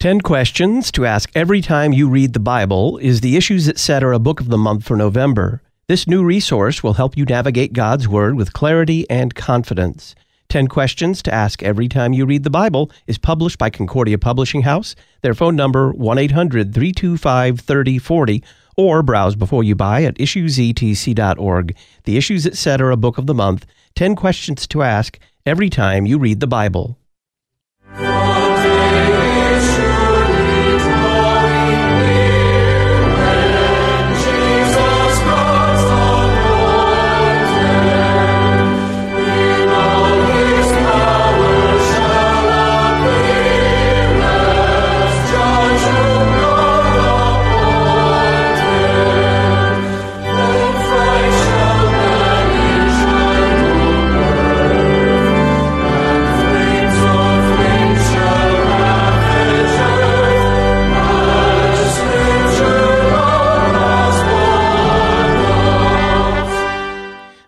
10 questions to ask every time you read the Bible is the Issues Etc. book of the month for November. This new resource will help you navigate God's Word with clarity and confidence. 10 Questions to Ask Every Time You Read the Bible is published by Concordia Publishing House. Their phone number 1-800-325-3040 or browse before you buy at issuesetc.org. The Issues Etc. book of the month, 10 questions to ask every time you read the Bible.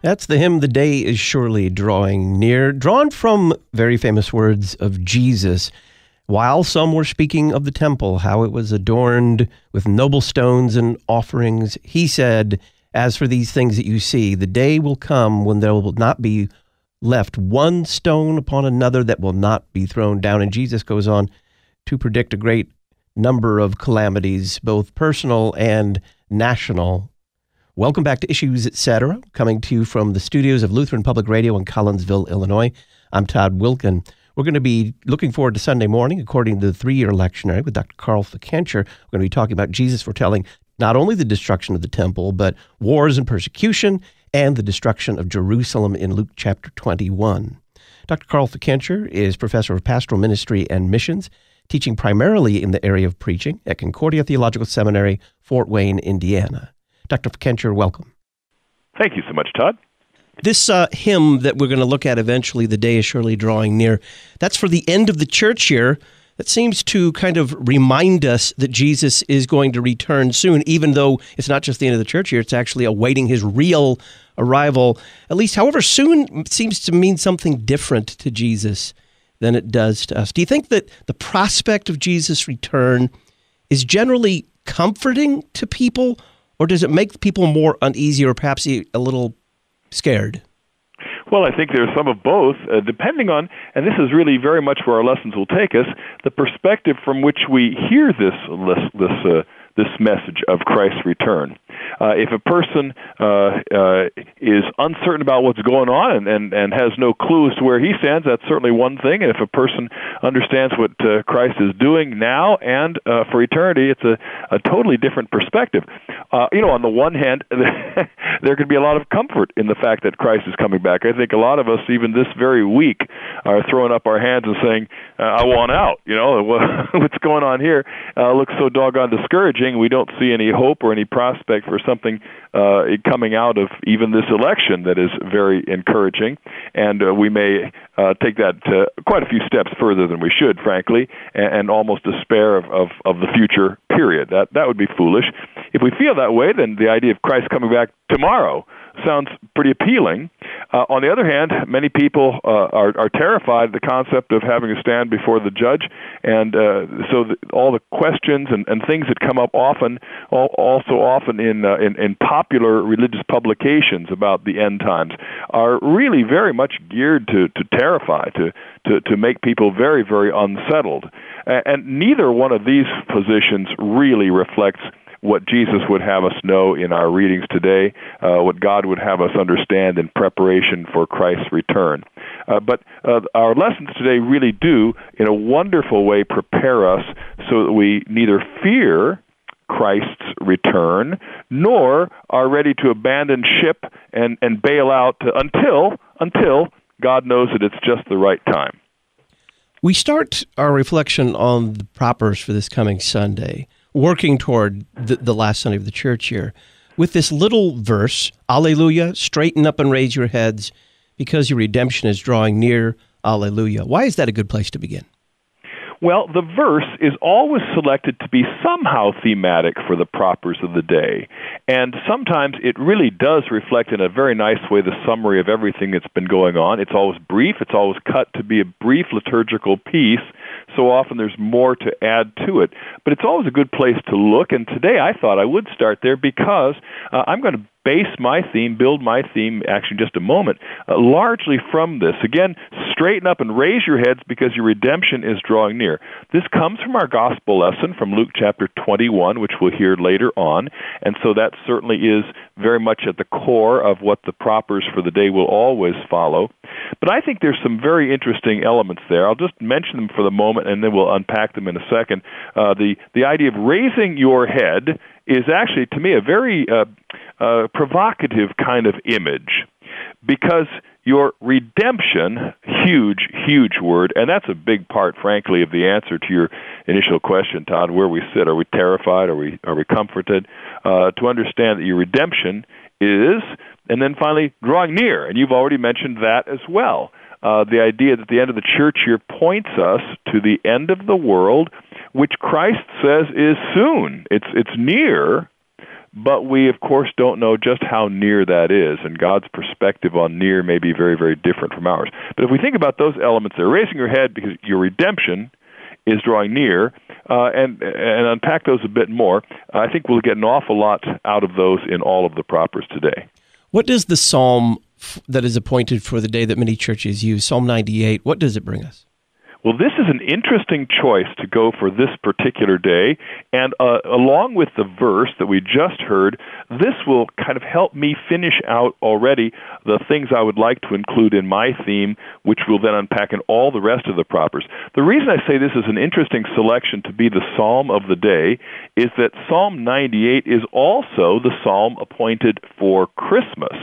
That's the hymn, The Day is Surely Drawing Near, drawn from very famous words of Jesus. While some were speaking of the temple, how it was adorned with noble stones and offerings, he said, As for these things that you see, the day will come when there will not be left one stone upon another that will not be thrown down. And Jesus goes on to predict a great number of calamities, both personal and national, Welcome back to Issues Etc., coming to you from the studios of Lutheran Public Radio in Collinsville, Illinois. I'm Todd Wilken. We're going to be looking forward to Sunday morning, according to the three year lectionary with Dr. Carl Fickenscher. We're going to be talking about Jesus foretelling not only the destruction of the temple, but wars and persecution and the destruction of Jerusalem in Luke chapter 21. Dr. Carl Fickenscher is professor of pastoral ministry and missions, teaching primarily in the area of preaching at Concordia Theological Seminary, Fort Wayne, Indiana. Dr. Fickenscher, welcome. Thank you so much, Todd. This uh, hymn that we're going to look at eventually, The Day is Surely Drawing Near, that's for the end of the church year. That seems to kind of remind us that Jesus is going to return soon, even though it's not just the end of the church year, it's actually awaiting his real arrival. At least, however soon seems to mean something different to Jesus than it does to us. Do you think that the prospect of Jesus' return is generally comforting to people, or does it make people more uneasy or perhaps a little scared? Well, I think there's some of both, uh, depending on, and this is really very much where our lessons will take us, the perspective from which we hear this this, this uh, this message of Christ's return. Uh, if a person uh, uh, is uncertain about what's going on and, and, and has no clue as to where he stands, that's certainly one thing. And if a person understands what uh, Christ is doing now and uh, for eternity, it's a, a totally different perspective. Uh, you know, on the one hand, there could be a lot of comfort in the fact that Christ is coming back. I think a lot of us, even this very week, are throwing up our hands and saying, "I want out." You know, what's going on here looks so doggone discouraging. We don't see any hope or any prospect for something uh, coming out of even this election that is very encouraging, and uh, we may uh, take that uh, quite a few steps further than we should, frankly, and, and almost despair of, of, of the future. Period. That that would be foolish. If we feel that way, then the idea of Christ coming back tomorrow sounds pretty appealing. Uh, on the other hand, many people uh, are, are terrified of the concept of having to stand before the judge, and uh, so the, all the questions and, and things that come up often, all, also often in, uh, in in popular religious publications about the end times, are really very much geared to to terrify, to to to make people very very unsettled, and, and neither one of these positions really reflects what Jesus would have us know in our readings today, uh, what God would have us understand in preparation for Christ's return. Uh, but uh, our lessons today really do, in a wonderful way, prepare us so that we neither fear Christ's return, nor are ready to abandon ship and, and bail out until until God knows that it's just the right time. We start our reflection on the propers for this coming Sunday working toward the, the last Sunday of the church year with this little verse, Alleluia, straighten up and raise your heads because your redemption is drawing near. Alleluia. Why is that a good place to begin? Well, the verse is always selected to be somehow thematic for the propers of the day. And sometimes it really does reflect in a very nice way the summary of everything that's been going on. It's always brief, it's always cut to be a brief liturgical piece so often there's more to add to it. But it's always a good place to look, and today I thought I would start there because uh, I'm going to base my theme, build my theme, actually just a moment, uh, largely from this. Again, straighten up and raise your heads because your redemption is drawing near. This comes from our gospel lesson from Luke chapter 21, which we'll hear later on, and so that certainly is very much at the core of what the propers for the day will always follow. But I think there's some very interesting elements there. I'll just mention them for the moment, and then we'll unpack them in a second. Uh, the the idea of raising your head is actually, to me, a very uh, uh, provocative kind of image because your redemption, huge, huge word, and that's a big part, frankly, of the answer to your initial question, Todd, where we sit. Are we terrified? Are we, are we comforted? Uh, to understand that your redemption is, and then finally, drawing near, and you've already mentioned that as well. Uh, the idea that the end of the church year points us to the end of the world, which Christ says is soon. It's it's near, but we of course don't know just how near that is, and God's perspective on near may be very very different from ours. But if we think about those elements, they're raising your head because your redemption is drawing near, uh, and and unpack those a bit more. I think we'll get an awful lot out of those in all of the propers today. What does the psalm that is appointed for the day that many churches use, Psalm 98, what does it bring us? Well, this is an interesting choice to go for this particular day, and uh, along with the verse that we just heard, this will kind of help me finish out already the things I would like to include in my theme, which we'll then unpack in all the rest of the propers. The reason I say this is an interesting selection to be the psalm of the day is that Psalm 98 is also the psalm appointed for Christmas.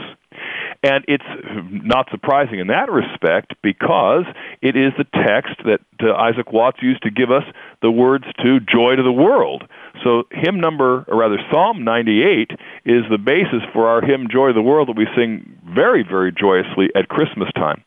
And it's not surprising in that respect because it is the text that uh, Isaac Watts used to give us the words to Joy to the World. So hymn number, or rather Psalm 98, is the basis for our hymn Joy to the World that we sing very, very joyously at Christmas time.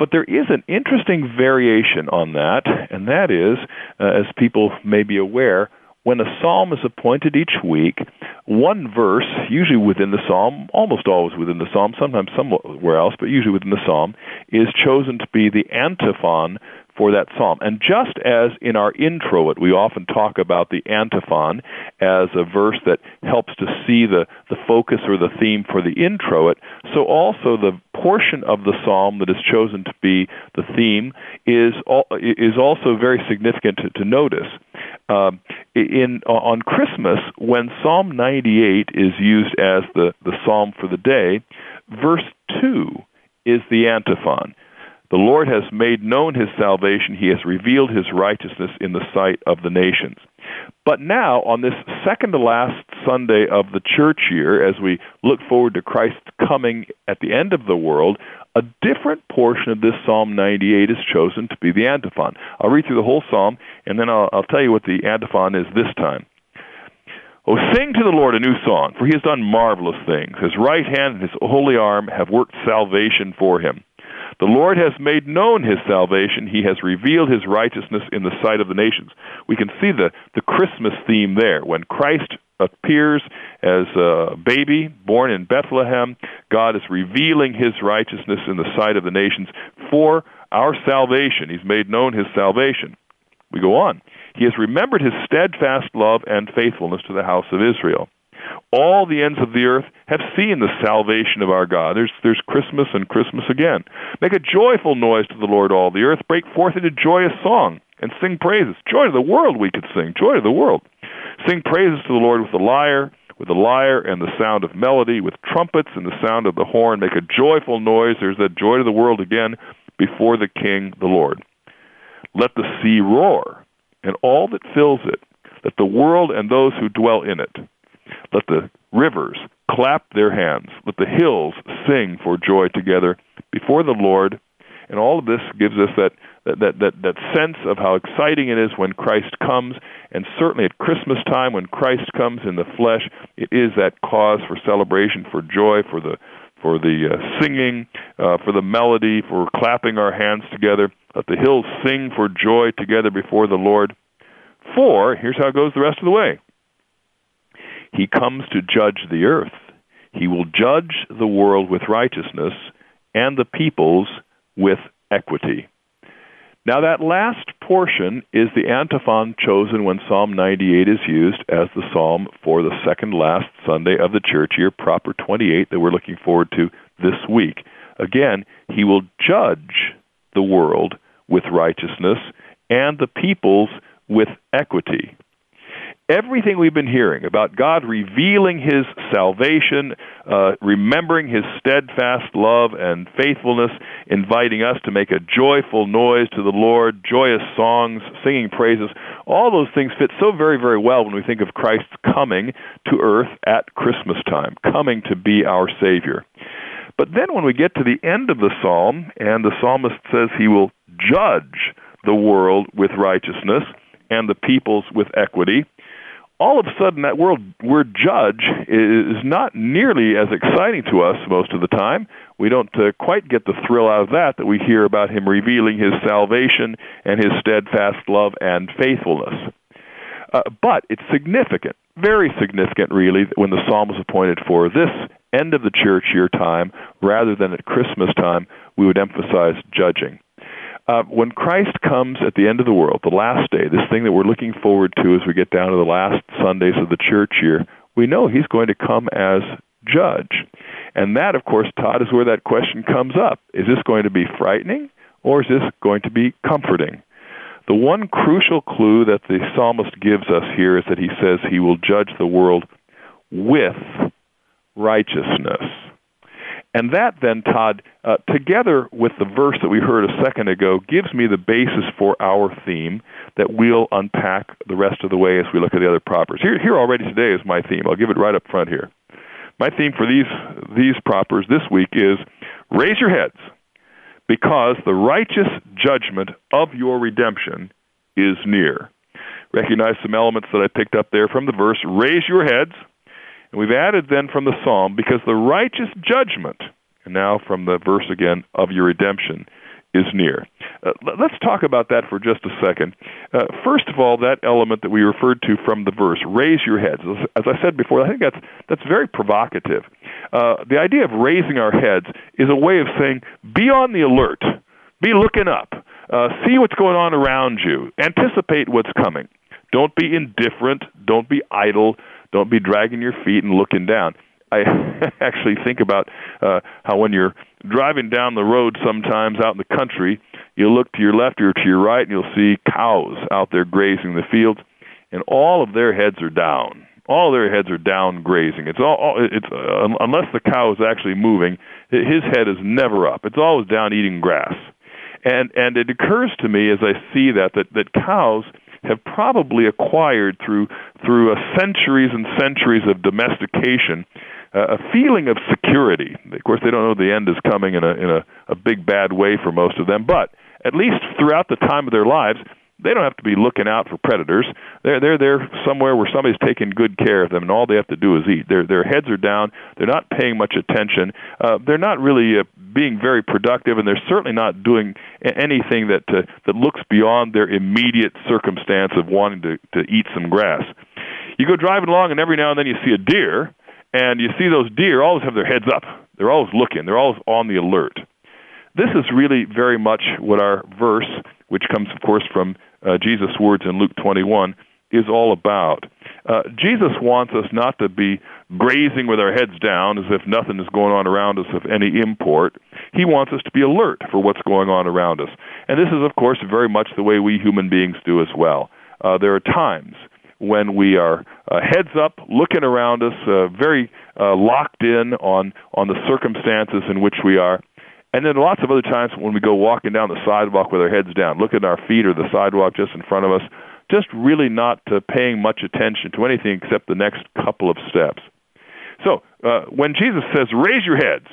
But there is an interesting variation on that, and that is, uh, as people may be aware, when a psalm is appointed each week, one verse, usually within the psalm, almost always within the psalm, sometimes somewhere else, but usually within the psalm, is chosen to be the antiphon for that psalm. And just as in our introit, we often talk about the antiphon as a verse that helps to see the, the focus or the theme for the introit, so also the portion of the psalm that is chosen to be the theme is, is also very significant to, to notice. Um, in on Christmas, when Psalm 98 is used as the, the psalm for the day, verse 2 is the antiphon. The Lord has made known his salvation. He has revealed his righteousness in the sight of the nations. But now, on this second to last Sunday of the church year, as we look forward to Christ's coming at the end of the world, a different portion of this Psalm 98 is chosen to be the antiphon. I'll read through the whole psalm, and then I'll, I'll tell you what the antiphon is this time. Oh, sing to the Lord a new song, for he has done marvelous things. His right hand and his holy arm have worked salvation for him. The Lord has made known his salvation. He has revealed his righteousness in the sight of the nations. We can see the, the Christmas theme there. When Christ appears as a baby born in Bethlehem, God is revealing his righteousness in the sight of the nations for our salvation. He's made known his salvation. We go on. He has remembered his steadfast love and faithfulness to the house of Israel. All the ends of the earth have seen the salvation of our God. There's, there's Christmas and Christmas again. Make a joyful noise to the Lord, all the earth. Break forth into joyous song and sing praises. Joy to the world, we could sing. Joy to the world. Sing praises to the Lord with the lyre, with the lyre and the sound of melody, with trumpets and the sound of the horn. Make a joyful noise. There's that joy to the world again before the King, the Lord. Let the sea roar and all that fills it. Let the world and those who dwell in it. Let the rivers clap their hands. Let the hills sing for joy together before the Lord. And all of this gives us that, that, that, that, sense of how exciting it is when Christ comes. And certainly at Christmas time, when Christ comes in the flesh, it is that cause for celebration, for joy, for the, for the uh, singing, uh, for the melody, for clapping our hands together. Let the hills sing for joy together before the Lord. For, here's how it goes the rest of the way he comes to judge the earth. He will judge the world with righteousness and the peoples with equity. Now, that last portion is the antiphon chosen when Psalm 98 is used as the psalm for the second last Sunday of the church year, proper 28, that we're looking forward to this week. Again, he will judge the world with righteousness and the peoples with equity everything we've been hearing about God revealing His salvation, uh, remembering His steadfast love and faithfulness, inviting us to make a joyful noise to the Lord, joyous songs, singing praises, all those things fit so very, very well when we think of Christ's coming to earth at Christmas time, coming to be our Savior. But then when we get to the end of the psalm, and the psalmist says he will judge the world with righteousness and the peoples with equity, all of a sudden that word, word judge is not nearly as exciting to us most of the time. We don't uh, quite get the thrill out of that that we hear about him revealing his salvation and his steadfast love and faithfulness. Uh, but it's significant, very significant, really, when the psalm was appointed for this end of the church year time rather than at Christmas time, we would emphasize judging. Uh, when Christ comes at the end of the world, the last day, this thing that we're looking forward to as we get down to the last Sundays of the church year, we know he's going to come as judge. And that, of course, Todd, is where that question comes up. Is this going to be frightening or is this going to be comforting? The one crucial clue that the psalmist gives us here is that he says he will judge the world with righteousness. And that then, Todd, uh, together with the verse that we heard a second ago, gives me the basis for our theme that we'll unpack the rest of the way as we look at the other propers. Here, here already today is my theme. I'll give it right up front here. My theme for these these propers this week is raise your heads, because the righteous judgment of your redemption is near. Recognize some elements that I picked up there from the verse. Raise your heads and we've added then from the psalm, because the righteous judgment, and now from the verse again, of your redemption is near. Uh, let's talk about that for just a second. Uh, first of all, that element that we referred to from the verse, raise your heads. As I said before, I think that's, that's very provocative. Uh, the idea of raising our heads is a way of saying, be on the alert, be looking up, uh, see what's going on around you, anticipate what's coming. Don't be indifferent, don't be idle, don't be dragging your feet and looking down. I actually think about uh, how when you're driving down the road sometimes out in the country, you look to your left or to your right and you'll see cows out there grazing the fields, and all of their heads are down. All their heads are down grazing. It's all, all it's uh, unless the cow is actually moving, his head is never up. It's always down eating grass. And and it occurs to me as I see that that that cows have probably acquired through through a centuries and centuries of domestication uh, a feeling of security. Of course, they don't know the end is coming in a in a, a big bad way for most of them, but at least throughout the time of their lives, they don't have to be looking out for predators. They're they're there somewhere where somebody's taking good care of them, and all they have to do is eat. Their their heads are down. They're not paying much attention. Uh, they're not really uh, being very productive, and they're certainly not doing anything that uh, that looks beyond their immediate circumstance of wanting to to eat some grass. You go driving along, and every now and then you see a deer, and you see those deer always have their heads up. They're always looking. They're always on the alert. This is really very much what our verse which comes, of course, from uh, Jesus' words in Luke 21, is all about. Uh, Jesus wants us not to be grazing with our heads down as if nothing is going on around us of any import. He wants us to be alert for what's going on around us. And this is, of course, very much the way we human beings do as well. Uh, there are times when we are uh, heads up, looking around us, uh, very uh, locked in on, on the circumstances in which we are. And then lots of other times when we go walking down the sidewalk with our heads down, looking at our feet or the sidewalk just in front of us, just really not uh, paying much attention to anything except the next couple of steps. So uh, when Jesus says, raise your heads,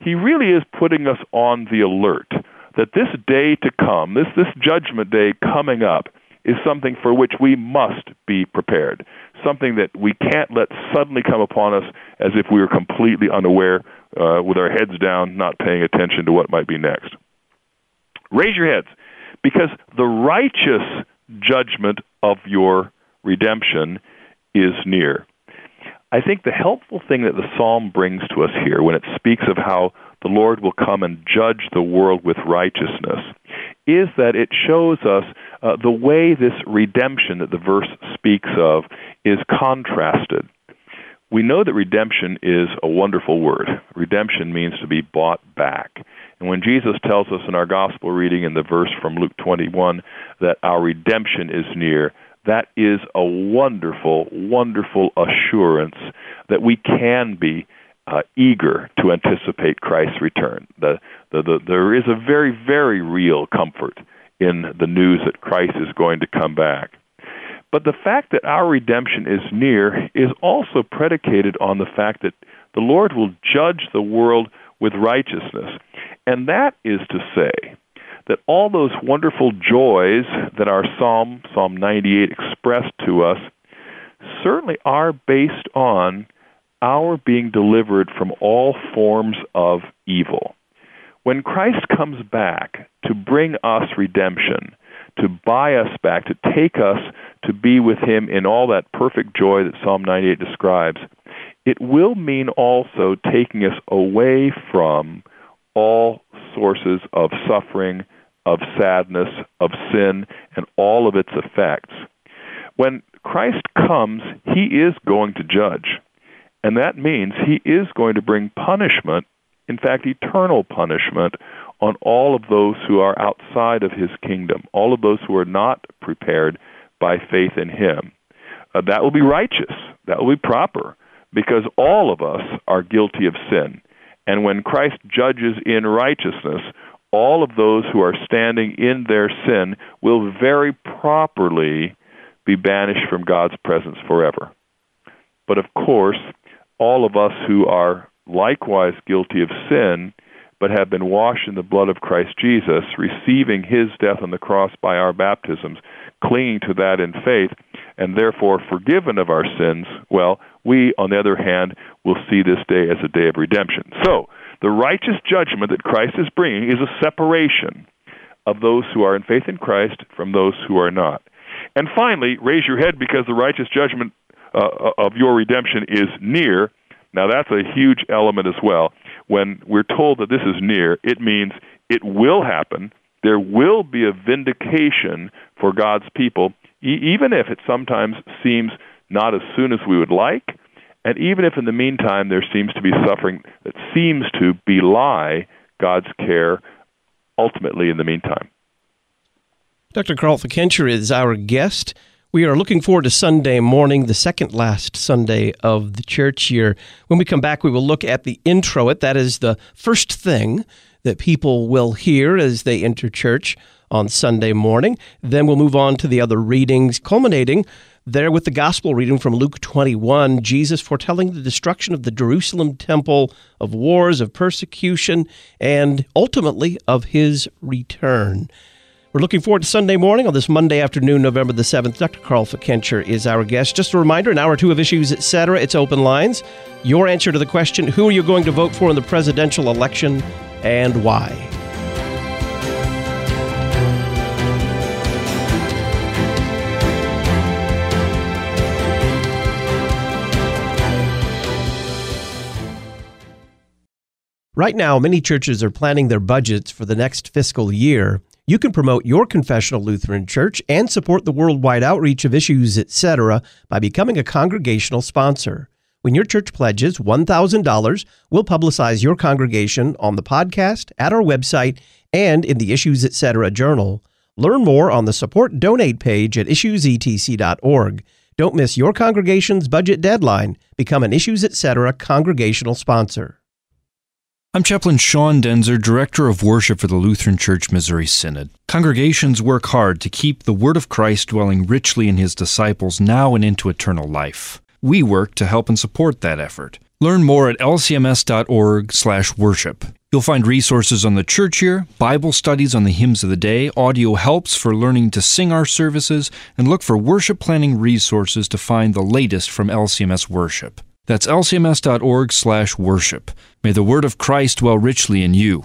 he really is putting us on the alert that this day to come, this, this judgment day coming up, is something for which we must be prepared. Something that we can't let suddenly come upon us as if we were completely unaware uh, with our heads down, not paying attention to what might be next. Raise your heads, because the righteous judgment of your redemption is near. I think the helpful thing that the psalm brings to us here when it speaks of how the Lord will come and judge the world with righteousness is that it shows us uh, the way this redemption that the verse speaks of is contrasted. We know that redemption is a wonderful word. Redemption means to be bought back. And when Jesus tells us in our gospel reading in the verse from Luke 21 that our redemption is near, that is a wonderful, wonderful assurance that we can be uh, eager to anticipate Christ's return. The, the, the, there is a very, very real comfort in the news that Christ is going to come back. But the fact that our redemption is near is also predicated on the fact that the Lord will judge the world with righteousness. And that is to say that all those wonderful joys that our Psalm, Psalm 98, expressed to us certainly are based on our being delivered from all forms of evil. When Christ comes back to bring us redemption, to buy us back, to take us to be with Him in all that perfect joy that Psalm 98 describes, it will mean also taking us away from all sources of suffering, of sadness, of sin, and all of its effects. When Christ comes, He is going to judge. And that means He is going to bring punishment, in fact, eternal punishment, on all of those who are outside of His kingdom, all of those who are not prepared by faith in Him. Uh, that will be righteous. That will be proper because all of us are guilty of sin. And when Christ judges in righteousness, all of those who are standing in their sin will very properly be banished from God's presence forever. But of course, all of us who are likewise guilty of sin, but have been washed in the blood of Christ Jesus, receiving his death on the cross by our baptisms, clinging to that in faith, and therefore forgiven of our sins, well, we, on the other hand, will see this day as a day of redemption. So, the righteous judgment that Christ is bringing is a separation of those who are in faith in Christ from those who are not. And finally, raise your head because the righteous judgment uh, of your redemption is near. Now, that's a huge element as well. When we're told that this is near, it means it will happen. There will be a vindication for God's people, e- even if it sometimes seems not as soon as we would like, and even if in the meantime there seems to be suffering that seems to belie God's care ultimately in the meantime. Dr. Carl Fickenscher is our guest. We are looking forward to Sunday morning, the second last Sunday of the church year. When we come back, we will look at the introit. That is the first thing that people will hear as they enter church on Sunday morning. Then we'll move on to the other readings, culminating there with the gospel reading from Luke 21, Jesus foretelling the destruction of the Jerusalem temple, of wars, of persecution, and ultimately of his return. We're looking forward to Sunday morning on this Monday afternoon, November the 7th. Dr. Carl Fickenscher is our guest. Just a reminder, an hour or two of issues, etc. It's open lines. Your answer to the question, who are you going to vote for in the presidential election and why? Right now, many churches are planning their budgets for the next fiscal year. You can promote your confessional Lutheran church and support the worldwide outreach of issues, etc., by becoming a congregational sponsor. When your church pledges $1,000, we'll publicize your congregation on the podcast, at our website, and in the Issues Etc. journal. Learn more on the support donate page at issuesetc.org. Don't miss your congregation's budget deadline. Become an Issues Etc. congregational sponsor. I'm Chaplain Sean Daenzer, Director of Worship for the Lutheran Church Missouri Synod. Congregations work hard to keep the Word of Christ dwelling richly in His disciples now and into eternal life. We work to help and support that effort. Learn more at lcms.org/worship. You'll find resources on the church year, Bible studies on the hymns of the day, audio helps for learning to sing our services, and look for worship planning resources to find the latest from LCMS worship. That's lcms.org/worship. May the word of Christ dwell richly in you.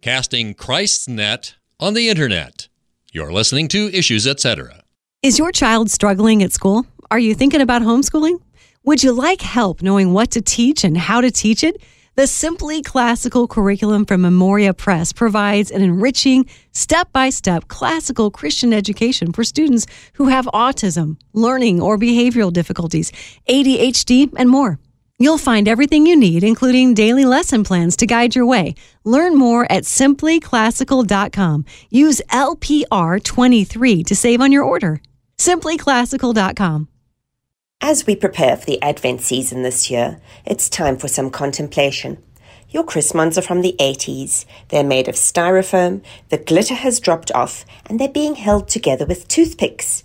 Casting Christ's net on the internet. You're listening to Issues Etc. Is your child struggling at school? Are you thinking about homeschooling? Would you like help knowing what to teach and how to teach it? The Simply Classical curriculum from Memoria Press provides an enriching, step by step classical Christian education for students who have autism, learning or behavioral difficulties, ADHD, and more. You'll find everything you need, including daily lesson plans to guide your way. Learn more at simplyclassical.com. Use LPR23 to save on your order. Simplyclassical.com. As we prepare for the Advent season this year, it's time for some contemplation. Your Chrismons are from the 80s. They're made of styrofoam, the glitter has dropped off, and they're being held together with toothpicks.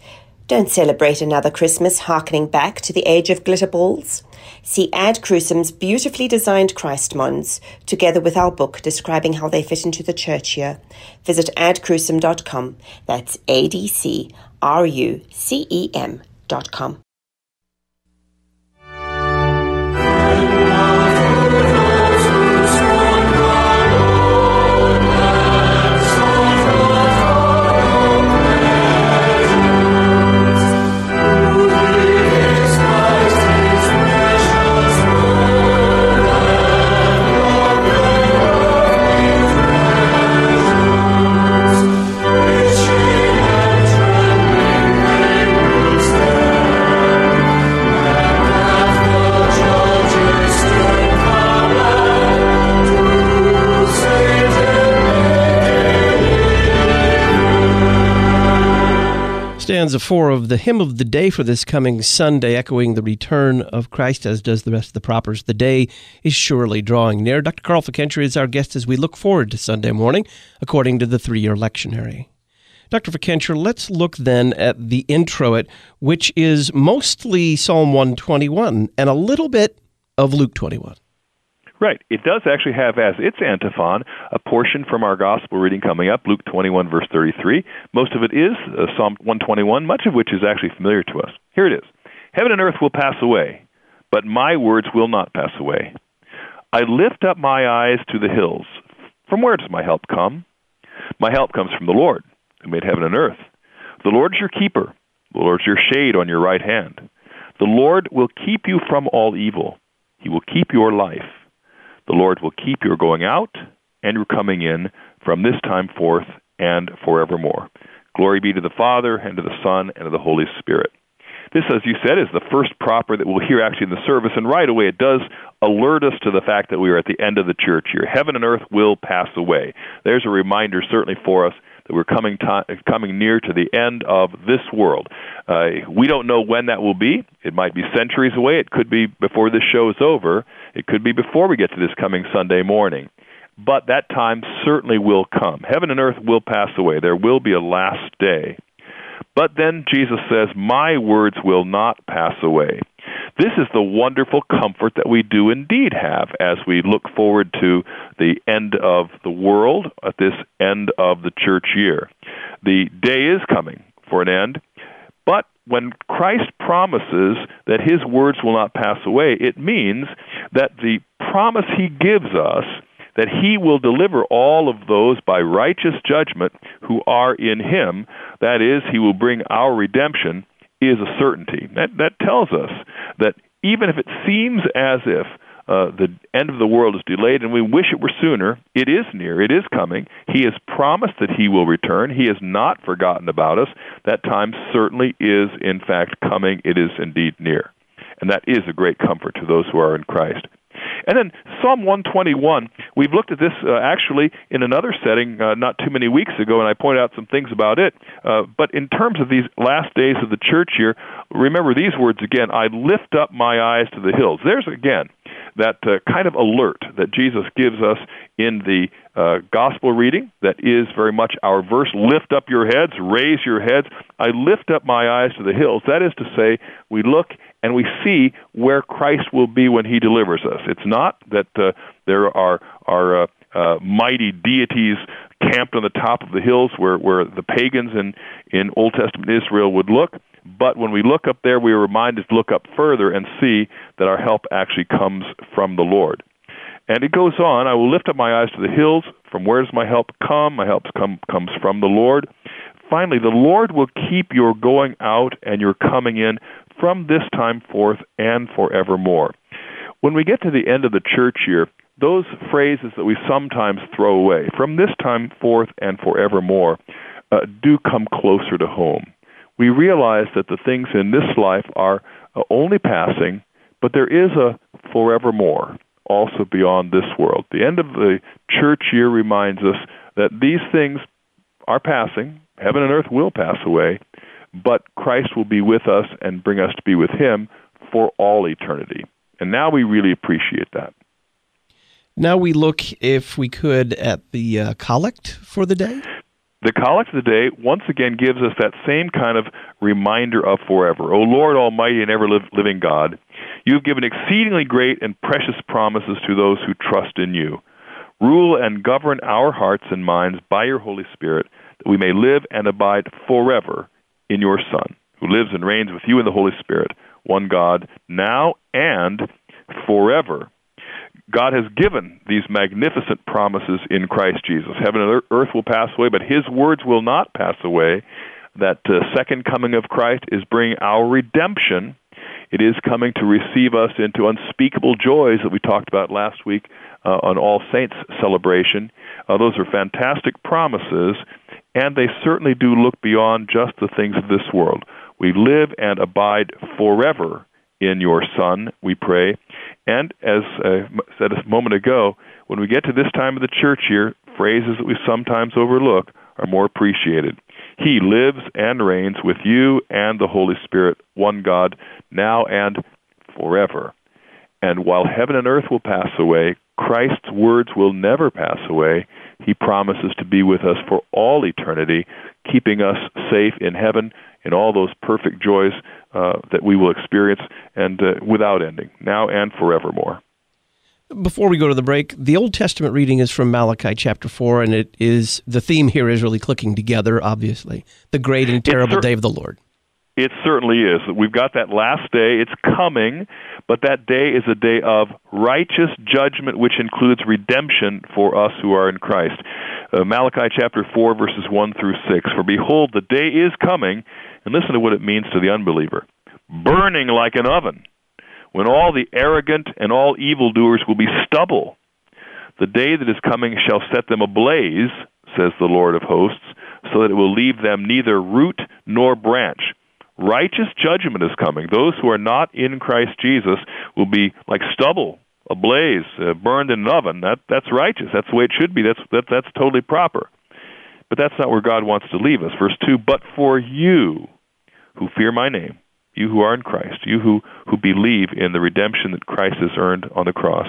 Don't celebrate another Christmas harkening back to the age of glitter balls. See Ad Crucem's beautifully designed Chrismons, together with our book describing how they fit into the church year. Visit adcrucem.com. That's A D C R U C E M.com. stanza four of the hymn of the day for this coming Sunday, echoing the return of Christ, as does the rest of the propers. The day is surely drawing near. Dr. Carl Fickenscher is our guest as we look forward to Sunday morning, according to the three year lectionary. Dr. Fickenscher, let's look then at the introit, which is mostly Psalm 121 and a little bit of Luke 21. Right. It does actually have as its antiphon a portion from our gospel reading coming up, Luke 21, verse 33. Most of it is uh, Psalm 121, much of which is actually familiar to us. Here it is Heaven and earth will pass away, but my words will not pass away. I lift up my eyes to the hills. From where does my help come? My help comes from the Lord, who made heaven and earth. The Lord is your keeper, the Lord is your shade on your right hand. The Lord will keep you from all evil, He will keep your life. The Lord will keep your going out and your coming in from this time forth and forevermore. Glory be to the Father, and to the Son, and to the Holy Spirit. This, as you said, is the first proper that we'll hear actually in the service, and right away it does alert us to the fact that we are at the end of the church year. Heaven and earth will pass away. There's a reminder, certainly for us, that we're coming to, coming near to the end of this world. Uh, we don't know when that will be. It might be centuries away. It could be before this show is over. It could be before we get to this coming Sunday morning. But that time certainly will come. Heaven and earth will pass away. There will be a last day. But then Jesus says, My words will not pass away. This is the wonderful comfort that we do indeed have as we look forward to the end of the world at this end of the church year. The day is coming for an end, but when Christ promises that his words will not pass away, it means that the promise he gives us that he will deliver all of those by righteous judgment who are in him, that is, he will bring our redemption, is a certainty. That, that tells us that even if it seems as if uh, the end of the world is delayed and we wish it were sooner, it is near, it is coming. He has promised that He will return. He has not forgotten about us. That time certainly is, in fact, coming. It is indeed near. And that is a great comfort to those who are in Christ. And then Psalm 121, we've looked at this uh, actually in another setting uh, not too many weeks ago, and I pointed out some things about it. Uh, but in terms of these last days of the church year, remember these words again I lift up my eyes to the hills. There's again that uh, kind of alert that Jesus gives us in the uh, gospel reading that is very much our verse lift up your heads, raise your heads. I lift up my eyes to the hills. That is to say, we look and we see where Christ will be when he delivers us. It's not that uh, there are, are uh, uh, mighty deities camped on the top of the hills where, where the pagans in, in Old Testament Israel would look. But when we look up there, we are reminded to look up further and see that our help actually comes from the Lord. And it goes on, I will lift up my eyes to the hills. From where does my help come? My help come, comes from the Lord. Finally, the Lord will keep your going out and your coming in from this time forth and forevermore. When we get to the end of the church year, those phrases that we sometimes throw away, from this time forth and forevermore, uh, do come closer to home. We realize that the things in this life are uh, only passing, but there is a forevermore also beyond this world. The end of the church year reminds us that these things are passing. Heaven and earth will pass away, but Christ will be with us and bring us to be with Him for all eternity. And now we really appreciate that. Now we look, if we could, at the uh, collect for the day. The collect of the day once again gives us that same kind of reminder of forever. O Lord Almighty and ever living God, you have given exceedingly great and precious promises to those who trust in you. Rule and govern our hearts and minds by your Holy Spirit, that we may live and abide forever in your Son, who lives and reigns with you in the Holy Spirit, one God, now and forever. God has given these magnificent promises in Christ Jesus. Heaven and earth will pass away, but his words will not pass away. That uh, second coming of Christ is bringing our redemption. It is coming to receive us into unspeakable joys that we talked about last week uh, on All Saints celebration. Uh, those are fantastic promises, and they certainly do look beyond just the things of this world. We live and abide forever in your Son, we pray. And as I said a moment ago, when we get to this time of the church year, phrases that we sometimes overlook are more appreciated. He lives and reigns with you and the Holy Spirit, one God, now and forever. And while heaven and earth will pass away, Christ's words will never pass away. He promises to be with us for all eternity, keeping us safe in heaven in all those perfect joys uh, that we will experience and uh, without ending, now and forevermore. Before we go to the break, the Old Testament reading is from Malachi chapter 4, and it is the theme here is really clicking together, obviously. The great and terrible cer- day of the Lord. It certainly is. We've got that last day. It's coming, but that day is a day of righteous judgment, which includes redemption for us who are in Christ. Uh, Malachi chapter 4, verses 1 through 6. For behold, the day is coming and listen to what it means to the unbeliever burning like an oven, when all the arrogant and all evildoers will be stubble. The day that is coming shall set them ablaze, says the Lord of hosts, so that it will leave them neither root nor branch. Righteous judgment is coming. Those who are not in Christ Jesus will be like stubble, ablaze, uh, burned in an oven. That that's righteous. That's the way it should be. That's that, that's totally proper. But that's not where God wants to leave us. Verse 2 But for you who fear my name, you who are in Christ, you who, who believe in the redemption that Christ has earned on the cross,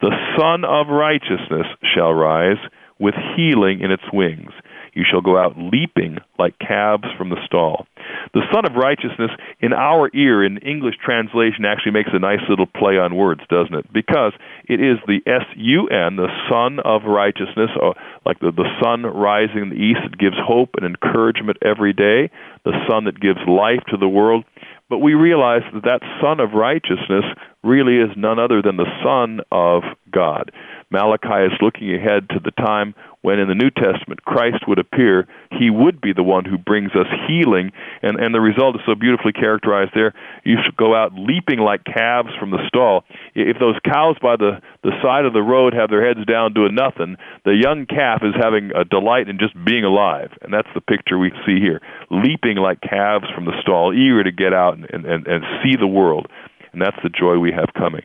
the Sun of Righteousness shall rise with healing in its wings. You shall go out leaping like calves from the stall. The Sun of Righteousness, in our ear, in English translation, actually makes a nice little play on words, doesn't it? Because it is the S U N, the Sun of Righteousness, or like the, the sun rising in the east that gives hope and encouragement every day, the sun that gives life to the world. But we realize that that Sun of Righteousness really is none other than the Son of God. Malachi is looking ahead to the time when in the New Testament Christ would appear, he would be the one who brings us healing. And, and the result is so beautifully characterized there. You should go out leaping like calves from the stall. If those cows by the, the side of the road have their heads down doing nothing, the young calf is having a delight in just being alive. And that's the picture we see here. Leaping like calves from the stall, eager to get out and, and, and see the world. And that's the joy we have coming.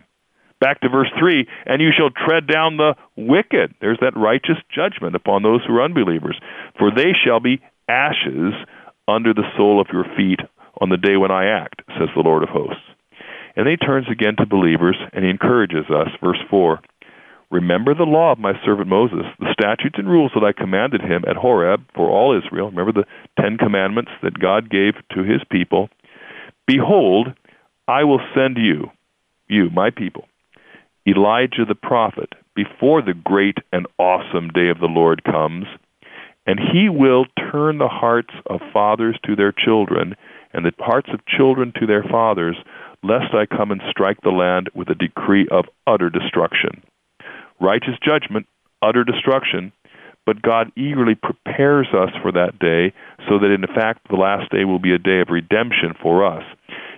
Back to verse 3 and you shall tread down the wicked. There's that righteous judgment upon those who are unbelievers. For they shall be ashes under the sole of your feet on the day when I act, says the Lord of hosts. And he turns again to believers and he encourages us. Verse 4 Remember the law of my servant Moses, the statutes and rules that I commanded him at Horeb for all Israel. Remember the Ten Commandments that God gave to his people. Behold, I will send you, you, my people, Elijah the prophet before the great and awesome day of the Lord comes, and he will turn the hearts of fathers to their children and the hearts of children to their fathers, lest I come and strike the land with a decree of utter destruction. Righteous judgment, utter destruction, but God eagerly prepares us for that day so that in fact the last day will be a day of redemption for us.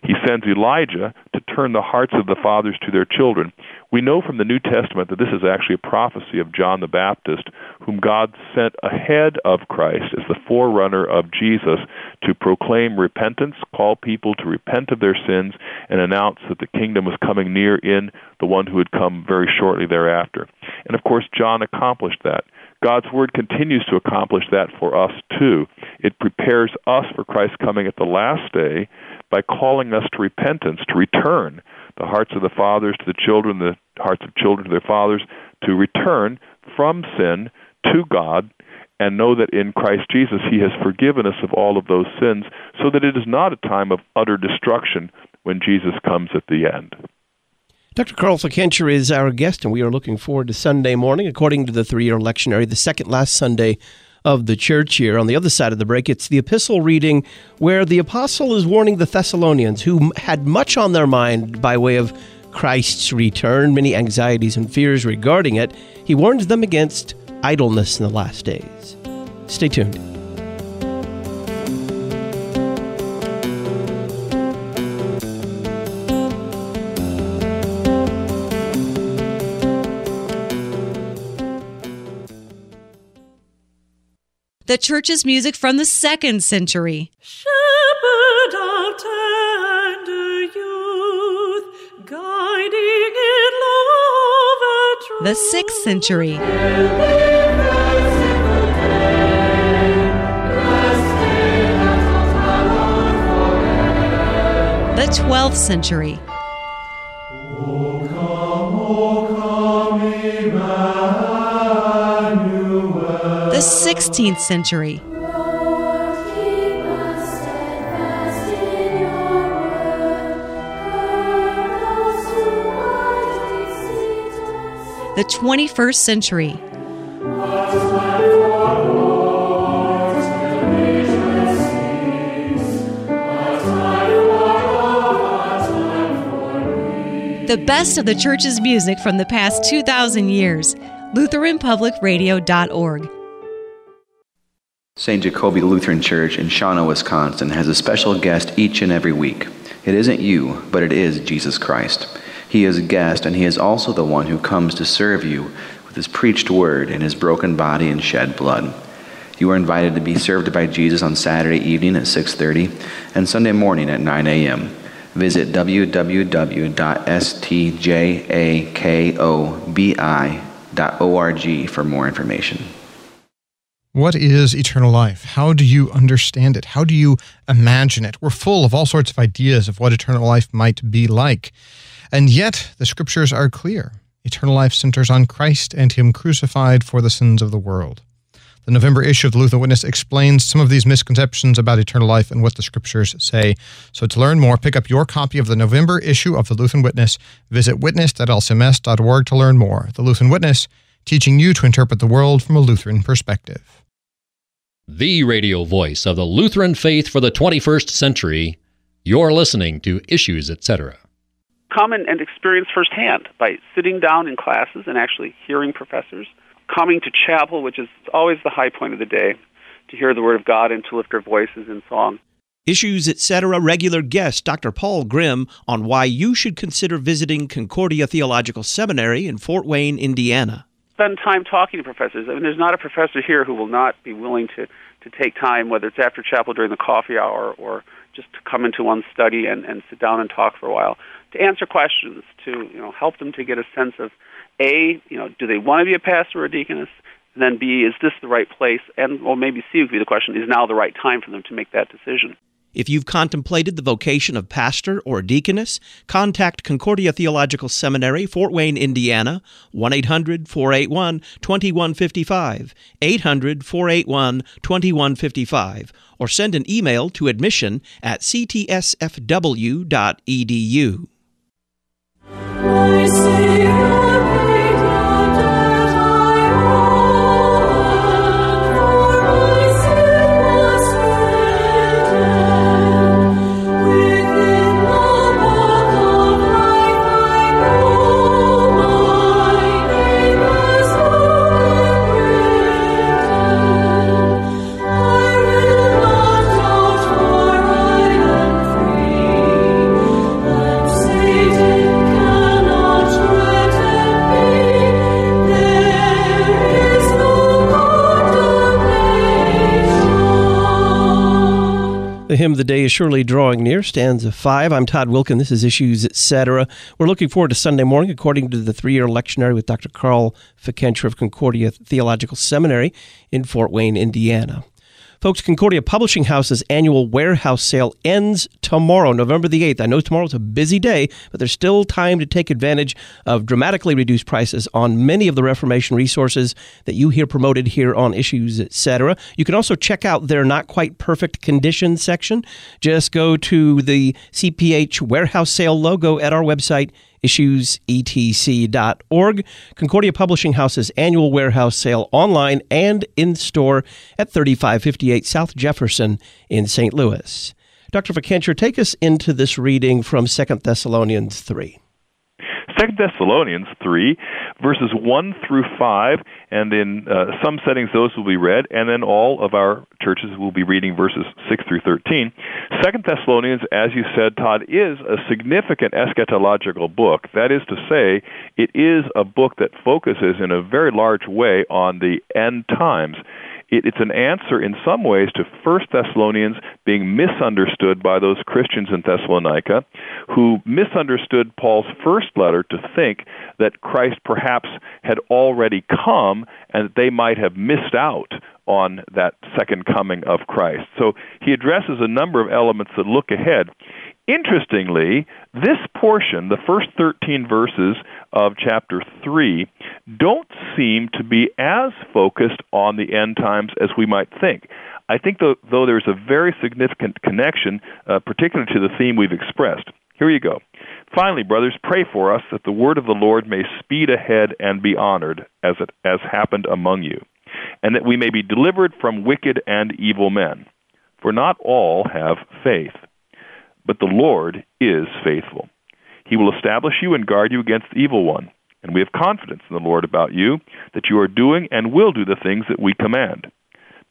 He sends Elijah to turn the hearts of the fathers to their children. We know from the New Testament that this is actually a prophecy of John the Baptist, whom God sent ahead of Christ as the forerunner of Jesus to proclaim repentance, call people to repent of their sins, and announce that the kingdom was coming near in the one who would come very shortly thereafter. And of course, John accomplished that. God's Word continues to accomplish that for us too. It prepares us for Christ's coming at the last day by calling us to repentance, to return the hearts of the fathers to the children, the hearts of children to their fathers, to return from sin to God and know that in Christ Jesus He has forgiven us of all of those sins so that it is not a time of utter destruction when Jesus comes at the end. Dr. Carl Fickenscher is our guest, and we are looking forward to Sunday morning. According to the three year lectionary, the second last Sunday of the church year. On the other side of the break, it's the epistle reading where the apostle is warning the Thessalonians, who had much on their mind by way of Christ's return, many anxieties and fears regarding it. He warns them against idleness in the last days. Stay tuned. The church's music from the second century. Shepherd of tender youth, guiding in love and. The sixth century. The twelfth century. The sixteenth century. The twenty-first century. The best of the church's music from the past 2,000 years. LutheranPublicRadio.org. St. Jakobi Lutheran Church in Shawano, Wisconsin has a special guest each and every week. It isn't you, but it is Jesus Christ. He is a guest, and He is also the one who comes to serve you with His preached word and His broken body and shed blood. You are invited to be served by Jesus on Saturday evening at 6:30 and Sunday morning at 9 a.m. Visit www.stjakobi.org for more information. What is eternal life? How do you understand it? How do you imagine it? We're full of all sorts of ideas of what eternal life might be like. And yet, the scriptures are clear. Eternal life centers on Christ and Him crucified for the sins of the world. The November issue of the Lutheran Witness explains some of these misconceptions about eternal life and what the scriptures say. So, to learn more, pick up your copy of the November issue of the Lutheran Witness. Visit witness.lcms.org to learn more. The Lutheran Witness, teaching you to interpret the world from a Lutheran perspective. The radio voice of the Lutheran faith for the 21st century. You're listening to Issues, etc. Come and, and experience firsthand by sitting down in classes and actually hearing professors coming to chapel, which is always the high point of the day, to hear the Word of God and to lift our voices in song. Issues, etc. regular guest Dr. Paul Grimm on why you should consider visiting Concordia Theological Seminary in Fort Wayne, Indiana. Spend time talking to professors. I mean, there's not a professor here who will not be willing to, to take time, whether it's after chapel during the coffee hour or just to come into one's study and, and sit down and talk for a while, to answer questions, to you know help them to get a sense of a, you know, do they want to be a pastor or a deaconess? And then B, is this the right place? And well, maybe C would be the question: Is now the right time for them to make that decision? If you've contemplated the vocation of pastor or deaconess, contact Concordia Theological Seminary, Fort Wayne, Indiana, 1 800 481 2155, 800 481 2155, or send an email to admission at ctsfw.edu. Say, hymn, The Day is Surely Drawing Near, stanza 5. I'm Todd Wilken. This is Issues, Etc. We're looking forward to Sunday morning, according to the three year lectionary with Dr. Carl Fickenscher of Concordia Theological Seminary in Fort Wayne, Indiana. Folks, Concordia Publishing House's annual warehouse sale ends tomorrow, November the 8th. I know tomorrow's a busy day, but there's still time to take advantage of dramatically reduced prices on many of the Reformation resources that you hear promoted here on Issues, etc. You can also check out their not quite perfect condition section. Just go to the CPH warehouse sale logo at our website issuesetc.org. Concordia Publishing House's annual warehouse sale online and in store at 3558 South Jefferson in St. Louis. Dr. Fickenscher, take us into this reading from 2 Thessalonians 3. Second Thessalonians 3, verses 1 through 5, and in uh, some settings those will be read, and then all of our churches will be reading verses 6 through 13. Second Thessalonians, as you said, Todd, is a significant eschatological book. That is to say, it is a book that focuses in a very large way on the end times it, it's an answer in some ways to First Thessalonians being misunderstood by those Christians in Thessalonica who misunderstood Paul's first letter to think that Christ perhaps had already come and that they might have missed out on that second coming of Christ. So he addresses a number of elements that look ahead. Interestingly, this portion, the first 13 verses of chapter 3, don't seem to be as focused on the end times as we might think. I think, though, though there's a very significant connection, uh, particularly to the theme we've expressed. Here you go. Finally, brothers, pray for us that the word of the Lord may speed ahead and be honored, as it has happened among you, and that we may be delivered from wicked and evil men. For not all have faith. But the Lord is faithful. He will establish you and guard you against the evil one. And we have confidence in the Lord about you, that you are doing and will do the things that we command.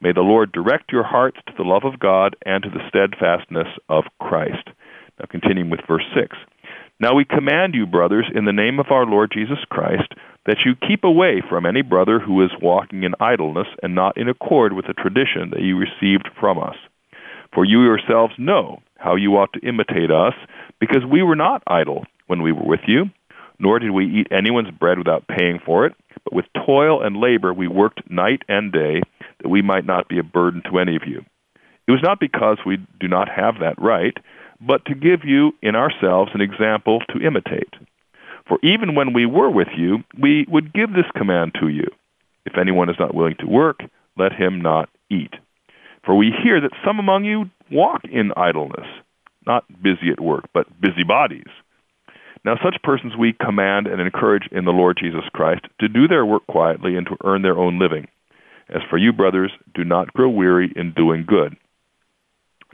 May the Lord direct your hearts to the love of God and to the steadfastness of Christ. Now, continuing with verse 6. Now we command you, brothers, in the name of our Lord Jesus Christ, that you keep away from any brother who is walking in idleness and not in accord with the tradition that you received from us. For you yourselves know how you ought to imitate us, because we were not idle when we were with you, nor did we eat anyone's bread without paying for it, but with toil and labor we worked night and day, that we might not be a burden to any of you. It was not because we do not have that right, but to give you in ourselves an example to imitate. For even when we were with you, we would give this command to you If anyone is not willing to work, let him not eat. For we hear that some among you walk in idleness, not busy at work, but busybodies. Now, such persons we command and encourage in the Lord Jesus Christ to do their work quietly and to earn their own living. As for you, brothers, do not grow weary in doing good.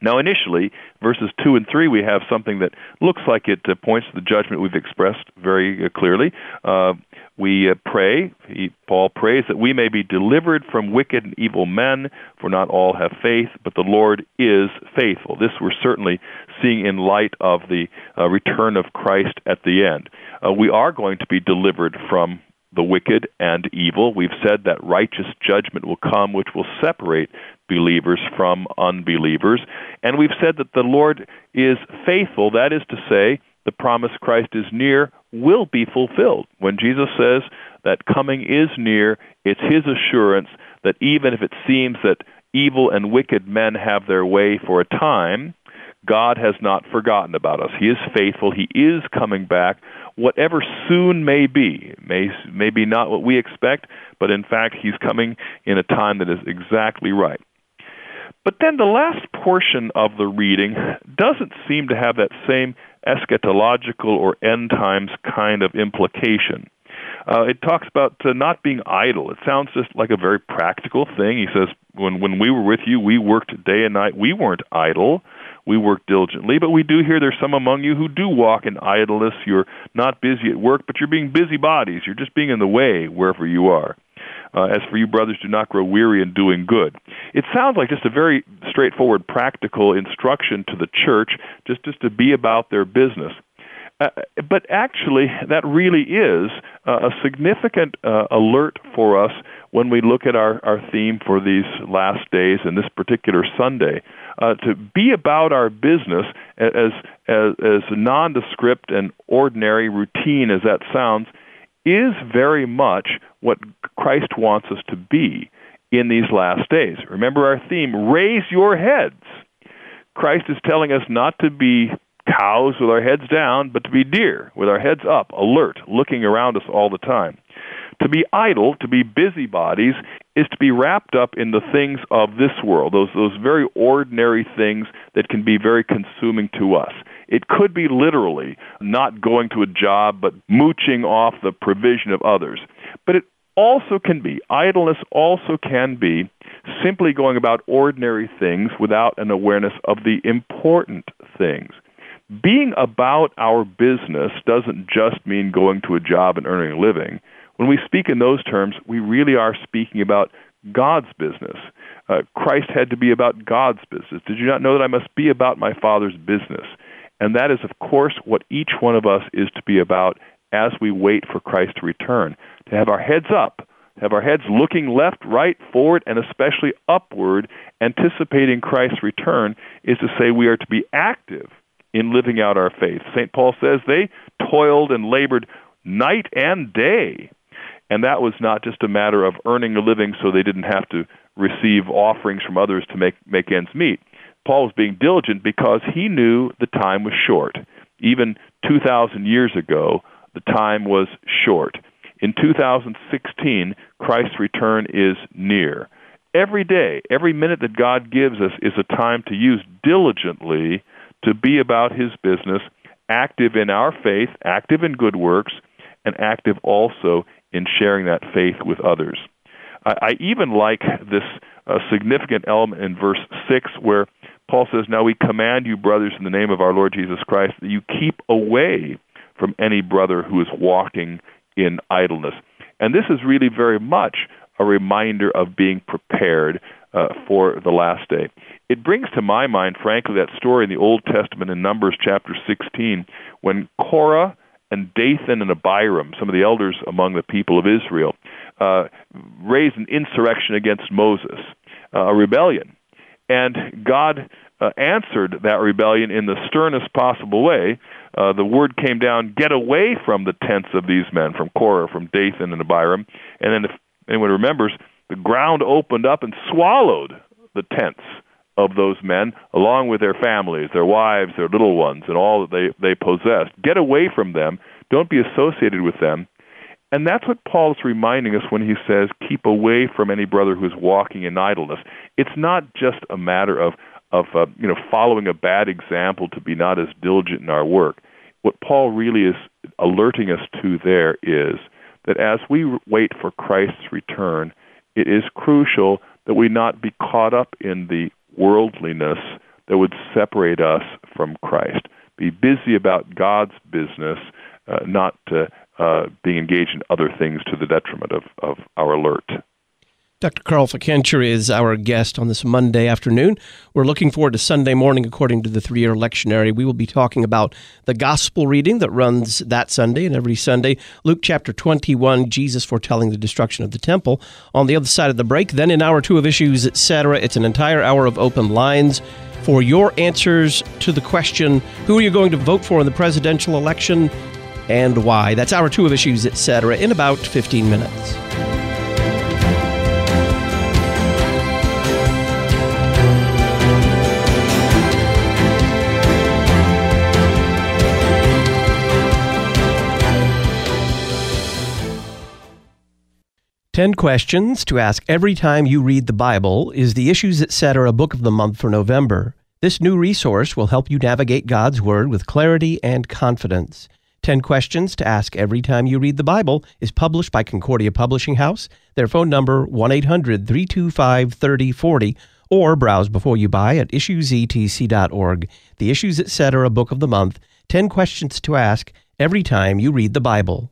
Now, initially, verses 2 and 3, we have something that looks like it uh, points to the judgment we've expressed very uh, clearly. Uh, we uh, pray, he, Paul prays, that we may be delivered from wicked and evil men, for not all have faith, but the Lord is faithful. This we're certainly seeing in light of the uh, return of Christ at the end. Uh, we are going to be delivered from the wicked and evil. We've said that righteous judgment will come, which will separate believers from unbelievers. And we've said that the Lord is faithful, that is to say, the promise Christ is near will be fulfilled. When Jesus says that coming is near, it's his assurance that even if it seems that evil and wicked men have their way for a time, God has not forgotten about us. He is faithful. He is coming back whatever soon may be, may, may be not what we expect, but in fact, he's coming in a time that is exactly right. But then the last portion of the reading doesn't seem to have that same eschatological or end times kind of implication. Uh, it talks about uh, not being idle. It sounds just like a very practical thing. He says, when, when we were with you, we worked day and night. We weren't idle we worked diligently. But we do hear there's some among you who do walk in idleness. You're not busy at work, but you're being busybodies. You're just being in the way wherever you are. Uh, as for you, brothers, do not grow weary in doing good. It sounds like just a very straightforward, practical instruction to the church, just just to be about their business. Uh, but actually, that really is uh, a significant uh, alert for us when we look at our, our theme for these last days and this particular Sunday. Uh, to be about our business as, as, as nondescript and ordinary routine as that sounds is very much what Christ wants us to be in these last days. Remember our theme, raise your heads. Christ is telling us not to be cows with our heads down, but to be deer with our heads up, alert, looking around us all the time. To be idle, to be busybodies, is to be wrapped up in the things of this world, those, those very ordinary things that can be very consuming to us. It could be literally not going to a job, but mooching off the provision of others. But it also can be, idleness also can be simply going about ordinary things without an awareness of the important things being about our business doesn't just mean going to a job and earning a living. When we speak in those terms, we really are speaking about God's business. Uh, Christ had to be about God's business. Did you not know that I must be about my Father's business? And that is, of course, what each one of us is to be about as we wait for Christ to return. To have our heads up, have our heads looking left, right, forward, and especially upward, anticipating Christ's return, is to say we are to be active in living out our faith. St. Paul says they toiled and labored night and day. And that was not just a matter of earning a living so they didn't have to receive offerings from others to make, make ends meet. Paul was being diligent because he knew the time was short. Even 2,000 years ago, the time was short. In 2016, Christ's return is near. Every day, every minute that God gives us is a time to use diligently to be about his business, active in our faith, active in good works, and active also in sharing that faith with others. I, I even like this uh, significant element in verse 6 where Paul says, Now we command you, brothers, in the name of our Lord Jesus Christ, that you keep away from any brother who is walking in idleness. And this is really very much a reminder of being prepared uh, for the last day. It brings to my mind, frankly, that story in the Old Testament in Numbers chapter 16 when Korah and Dathan and Abiram, some of the elders among the people of Israel, uh, raised an insurrection against Moses, uh, a rebellion. And God uh, answered that rebellion in the sternest possible way. Uh, the word came down, get away from the tents of these men, from Korah, from Dathan and Abiram. And then, if anyone remembers, the ground opened up and swallowed the tents of those men, along with their families, their wives, their little ones, and all that they, they possessed. Get away from them. Don't be associated with them. And that's what Paul is reminding us when he says, keep away from any brother who is walking in idleness. It's not just a matter of, of uh, you know, following a bad example to be not as diligent in our work. What Paul really is alerting us to there is that as we wait for Christ's return, it is crucial that we not be caught up in the worldliness that would separate us from Christ. Be busy about God's business, uh, not uh, uh, being engaged in other things to the detriment of, of our alert. Dr. Carl Fickenscher is our guest on this Monday afternoon. We're looking forward to Sunday morning, according to the three year lectionary. We will be talking about the gospel reading that runs that Sunday and every Sunday. Luke chapter 21, Jesus foretelling the destruction of the temple. On the other side of the break, then in hour two of issues, etc., it's an entire hour of open lines for your answers to the question who are you going to vote for in the presidential election and why? That's hour two of issues, etc., in about 15 minutes. Ten questions to ask every time you read the Bible is the Issues Etc. book of the month for November. This new resource will help you navigate God's Word with clarity and confidence. 10 Questions to Ask Every Time You Read the Bible is published by Concordia Publishing House. Their phone number 1-800-325-3040 or browse before you buy at issuesetc.org. The Issues Etc. A book of the month, 10 questions to ask every time you read the Bible.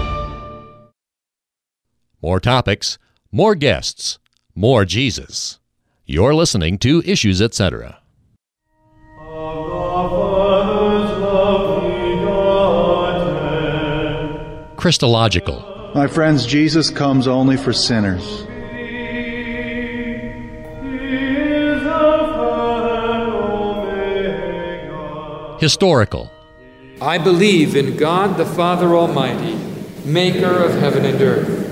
More topics, more guests, more Jesus. You're listening to Issues Etc. Christological. My friends, Jesus comes only for sinners. Historical. I believe in God the Father Almighty, maker of heaven and earth,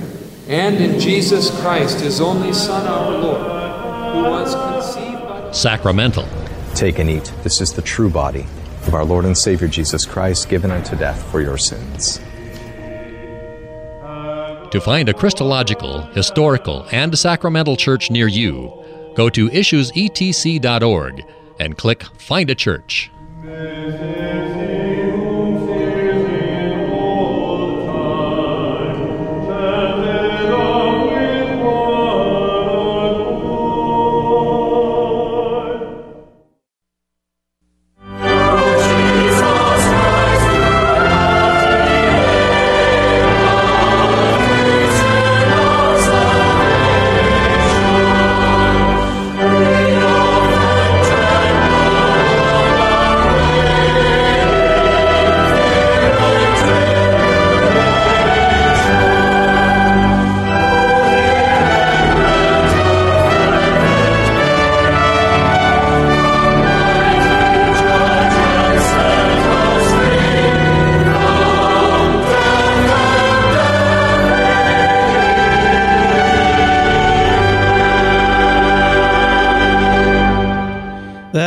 and in Jesus Christ, his only Son, our Lord, who was conceived by. Sacramental. Take and eat. This is the true body of our Lord and Savior Jesus Christ, given unto death for your sins. To find a Christological, historical, and sacramental church near you, go to issuesetc.org and click Find a Church.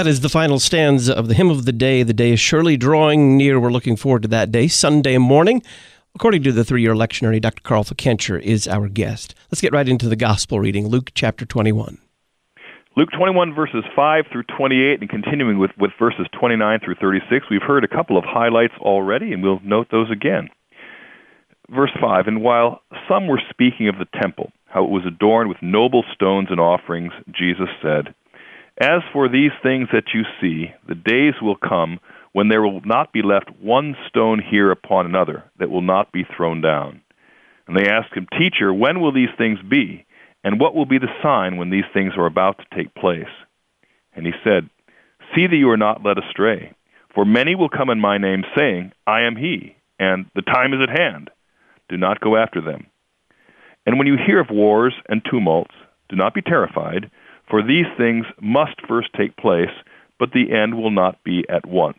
That is the final stanza of the hymn of the day. The day is surely drawing near. We're looking forward to that day, Sunday morning. According to the three year lectionary, Dr. Carl Fickenscher is our guest. Let's get right into the gospel reading Luke chapter 21. Luke 21, verses 5 through 28, and continuing with, with verses 29 through 36, we've heard a couple of highlights already, and we'll note those again. Verse 5 And while some were speaking of the temple, how it was adorned with noble stones and offerings, Jesus said, As for these things that you see, the days will come when there will not be left one stone here upon another that will not be thrown down. And they asked him, Teacher, when will these things be? And what will be the sign when these things are about to take place? And he said, See that you are not led astray. For many will come in my name, saying, I am he, and the time is at hand. Do not go after them. And when you hear of wars and tumults, do not be terrified, for these things must first take place, but the end will not be at once.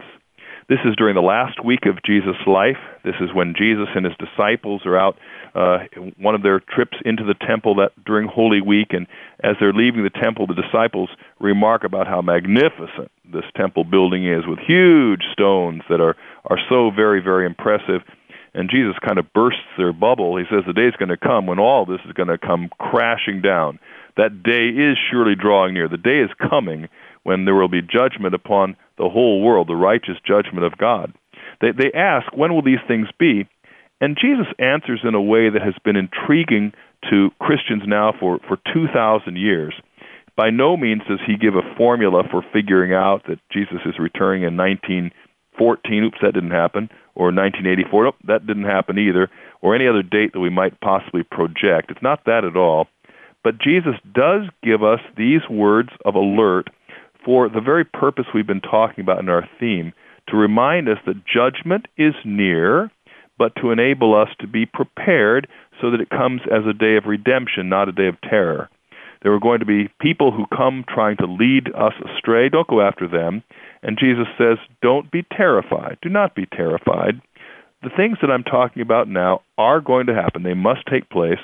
This is during the last week of Jesus' life. This is when Jesus and his disciples are out uh, one of their trips into the temple that during Holy Week, and as they're leaving the temple, the disciples remark about how magnificent this temple building is, with huge stones that are are so very very impressive. And Jesus kind of bursts their bubble. He says the day is going to come when all this is going to come crashing down. That day is surely drawing near. The day is coming when there will be judgment upon the whole world, the righteous judgment of God. They, they ask, when will these things be? And Jesus answers in a way that has been intriguing to Christians now for, for 2,000 years. By no means does he give a formula for figuring out that Jesus is returning in 1914. Oops, that didn't happen. Or 1984. Nope, that didn't happen either. Or any other date that we might possibly project. It's not that at all. But Jesus does give us these words of alert for the very purpose we've been talking about in our theme to remind us that judgment is near, but to enable us to be prepared so that it comes as a day of redemption, not a day of terror. There are going to be people who come trying to lead us astray. Don't go after them. And Jesus says, Don't be terrified. Do not be terrified. The things that I'm talking about now are going to happen. They must take place,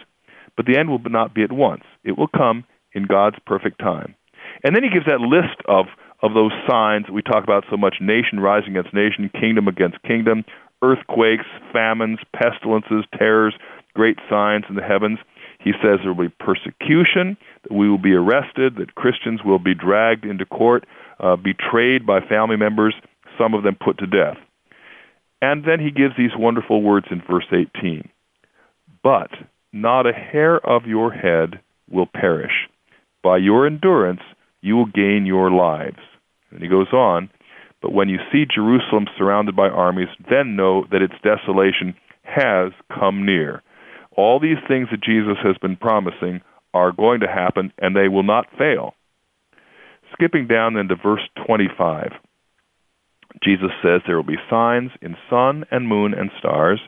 but the end will not be at once. It will come in God's perfect time. And then he gives that list of, of those signs that we talk about so much nation rising against nation, kingdom against kingdom, earthquakes, famines, pestilences, terrors, great signs in the heavens. He says there will be persecution, that we will be arrested, that Christians will be dragged into court, uh, betrayed by family members, some of them put to death. And then he gives these wonderful words in verse 18. But not a hair of your head will perish. By your endurance, you will gain your lives. And he goes on, but when you see Jerusalem surrounded by armies, then know that its desolation has come near. All these things that Jesus has been promising are going to happen, and they will not fail. Skipping down then to verse 25, Jesus says there will be signs in sun and moon and stars,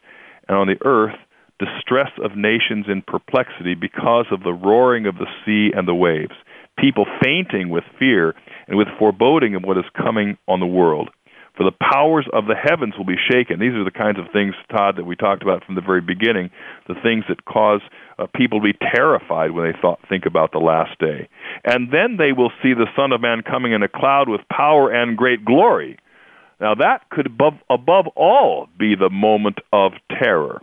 and on the earth distress of nations in perplexity because of the roaring of the sea and the waves, people fainting with fear and with foreboding of what is coming on the world. For the powers of the heavens will be shaken. These are the kinds of things, Todd, that we talked about from the very beginning, the things that cause uh, people to be terrified when they thought, think about the last day. And then they will see the Son of Man coming in a cloud with power and great glory. Now that could above, above all be the moment of terror.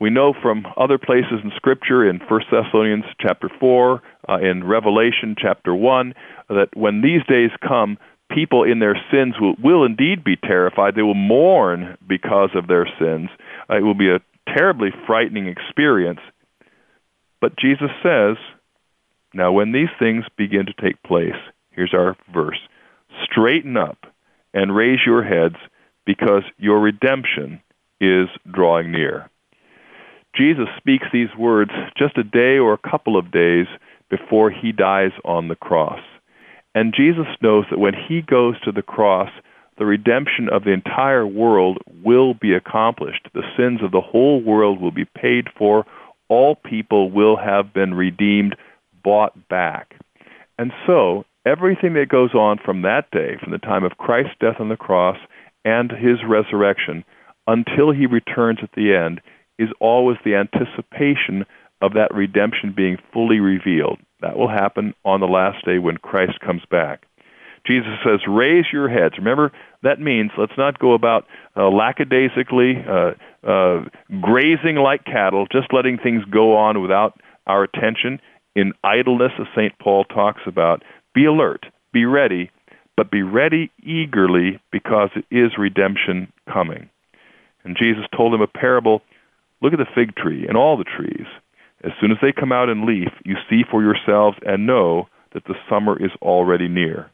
We know from other places in Scripture, in 1 Thessalonians chapter 4, uh, in Revelation chapter 1, that when these days come, people in their sins will, will indeed be terrified. They will mourn because of their sins. Uh, it will be a terribly frightening experience. But Jesus says, now when these things begin to take place, here's our verse straighten up and raise your heads because your redemption is drawing near. Jesus speaks these words just a day or a couple of days before he dies on the cross. And Jesus knows that when he goes to the cross, the redemption of the entire world will be accomplished. The sins of the whole world will be paid for. All people will have been redeemed, bought back. And so, everything that goes on from that day, from the time of Christ's death on the cross and his resurrection, until he returns at the end, is always the anticipation of that redemption being fully revealed. That will happen on the last day when Christ comes back. Jesus says, raise your heads. Remember, that means let's not go about uh, lackadaisically, uh, uh, grazing like cattle, just letting things go on without our attention. In idleness, as St. Paul talks about, be alert, be ready, but be ready eagerly because it is redemption coming. And Jesus told him a parable look at the fig tree and all the trees. As soon as they come out in leaf, you see for yourselves and know that the summer is already near.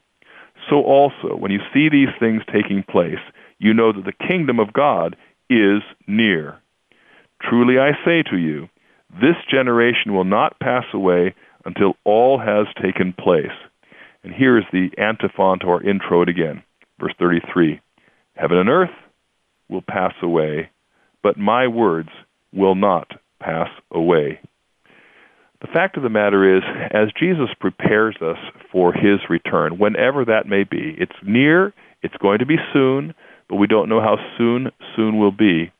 So also, when you see these things taking place, you know that the kingdom of God is near. Truly I say to you, this generation will not pass away until all has taken place. And here is the antiphon to our intro again. Verse 33 Heaven and earth will pass away, but my words will not pass away. The fact of the matter is, as Jesus prepares us for his return, whenever that may be, it's near, it's going to be soon, but we don't know how soon soon will be.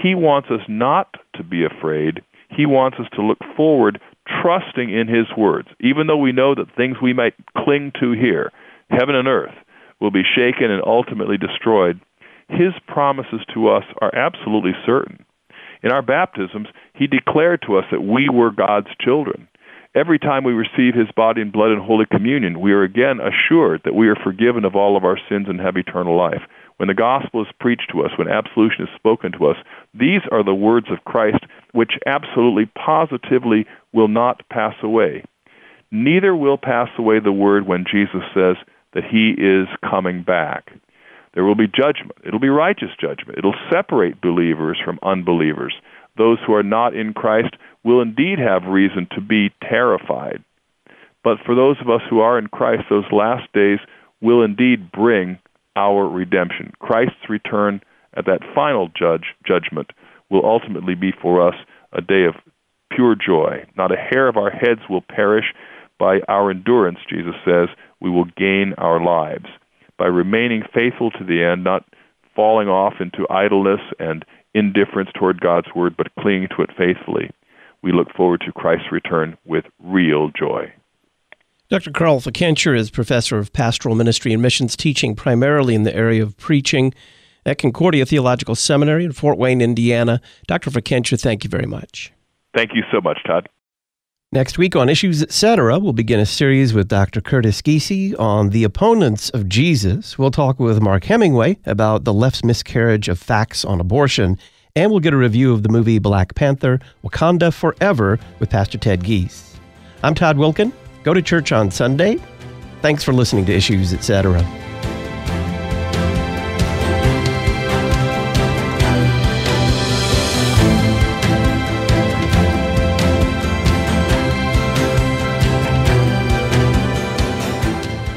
He wants us not to be afraid. He wants us to look forward, trusting in his words, even though we know that things we might cling to here, heaven and earth, will be shaken and ultimately destroyed. His promises to us are absolutely certain. In our baptisms, he declared to us that we were God's children. Every time we receive his body and blood in Holy Communion, we are again assured that we are forgiven of all of our sins and have eternal life. When the gospel is preached to us, when absolution is spoken to us, these are the words of Christ which absolutely positively will not pass away. Neither will pass away the word when Jesus says that he is coming back. There will be judgment. It'll be righteous judgment. It'll separate believers from unbelievers. Those who are not in Christ will indeed have reason to be terrified. But for those of us who are in Christ, those last days will indeed bring our redemption. Christ's return at that final judge judgment will ultimately be for us a day of pure joy. Not a hair of our heads will perish. By our endurance, Jesus says, we will gain our lives by remaining faithful to the end, not falling off into idleness and indifference toward God's word, but clinging to it faithfully. We look forward to Christ's return with real joy. Dr. Carl Fickenscher is professor of pastoral ministry and missions, teaching primarily in the area of preaching at Concordia Theological Seminary in Fort Wayne, Indiana. Dr. Fickenscher, thank you very much. Thank you so much, Todd. Next week on Issues Etc., we'll begin a series with Dr. Curtis Giese on the opponents of Jesus. We'll talk with Mark Hemingway about the left's miscarriage of facts on abortion, and we'll get a review of the movie Black Panther Wakanda Forever with Pastor Ted Giese. I'm Todd Wilken. Go to church on Sunday. Thanks for listening to Issues Etc.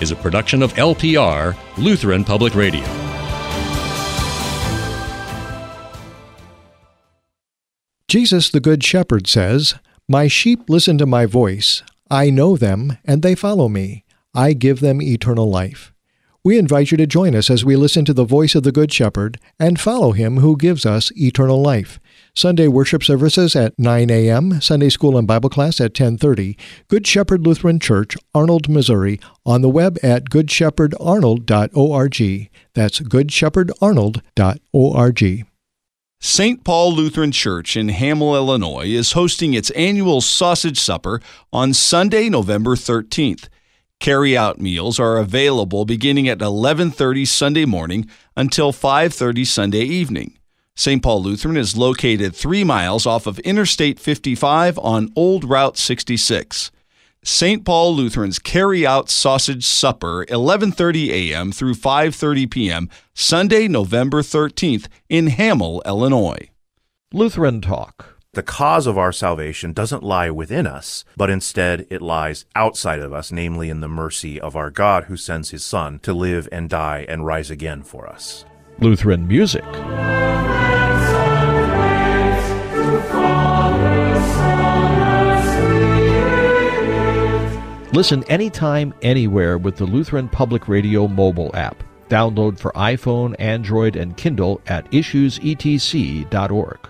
is a production of LPR, Lutheran Public Radio. Jesus, the Good Shepherd, says, My sheep listen to my voice. I know them, and they follow me. I give them eternal life. We invite you to join us as we listen to the voice of the Good Shepherd and follow him who gives us eternal life. Sunday worship services at 9 a.m., Sunday school and Bible class at 10:30. Good Shepherd Lutheran Church, Arnold, Missouri, on the web at goodshepherd.arnold.org. That's goodshepherd.arnold.org. St. Paul Lutheran Church in Hamel, Illinois is hosting its annual sausage supper on Sunday, November 13th. Carry-out meals are available beginning at 11:30 Sunday morning until 5:30 Sunday evening. St. Paul Lutheran is located 3 miles off of Interstate 55 on Old Route 66. St. Paul Lutheran's Carry Out Sausage Supper, 11:30 a.m. through 5:30 p.m., Sunday, November 13th in Hamel, Illinois. Lutheran Talk. The cause of our salvation doesn't lie within us, but instead it lies outside of us, namely in the mercy of our God who sends his Son to live and die and rise again for us. Lutheran Music. Listen anytime, anywhere with the Lutheran Public Radio mobile app. Download for iPhone, Android, and Kindle at issuesetc.org.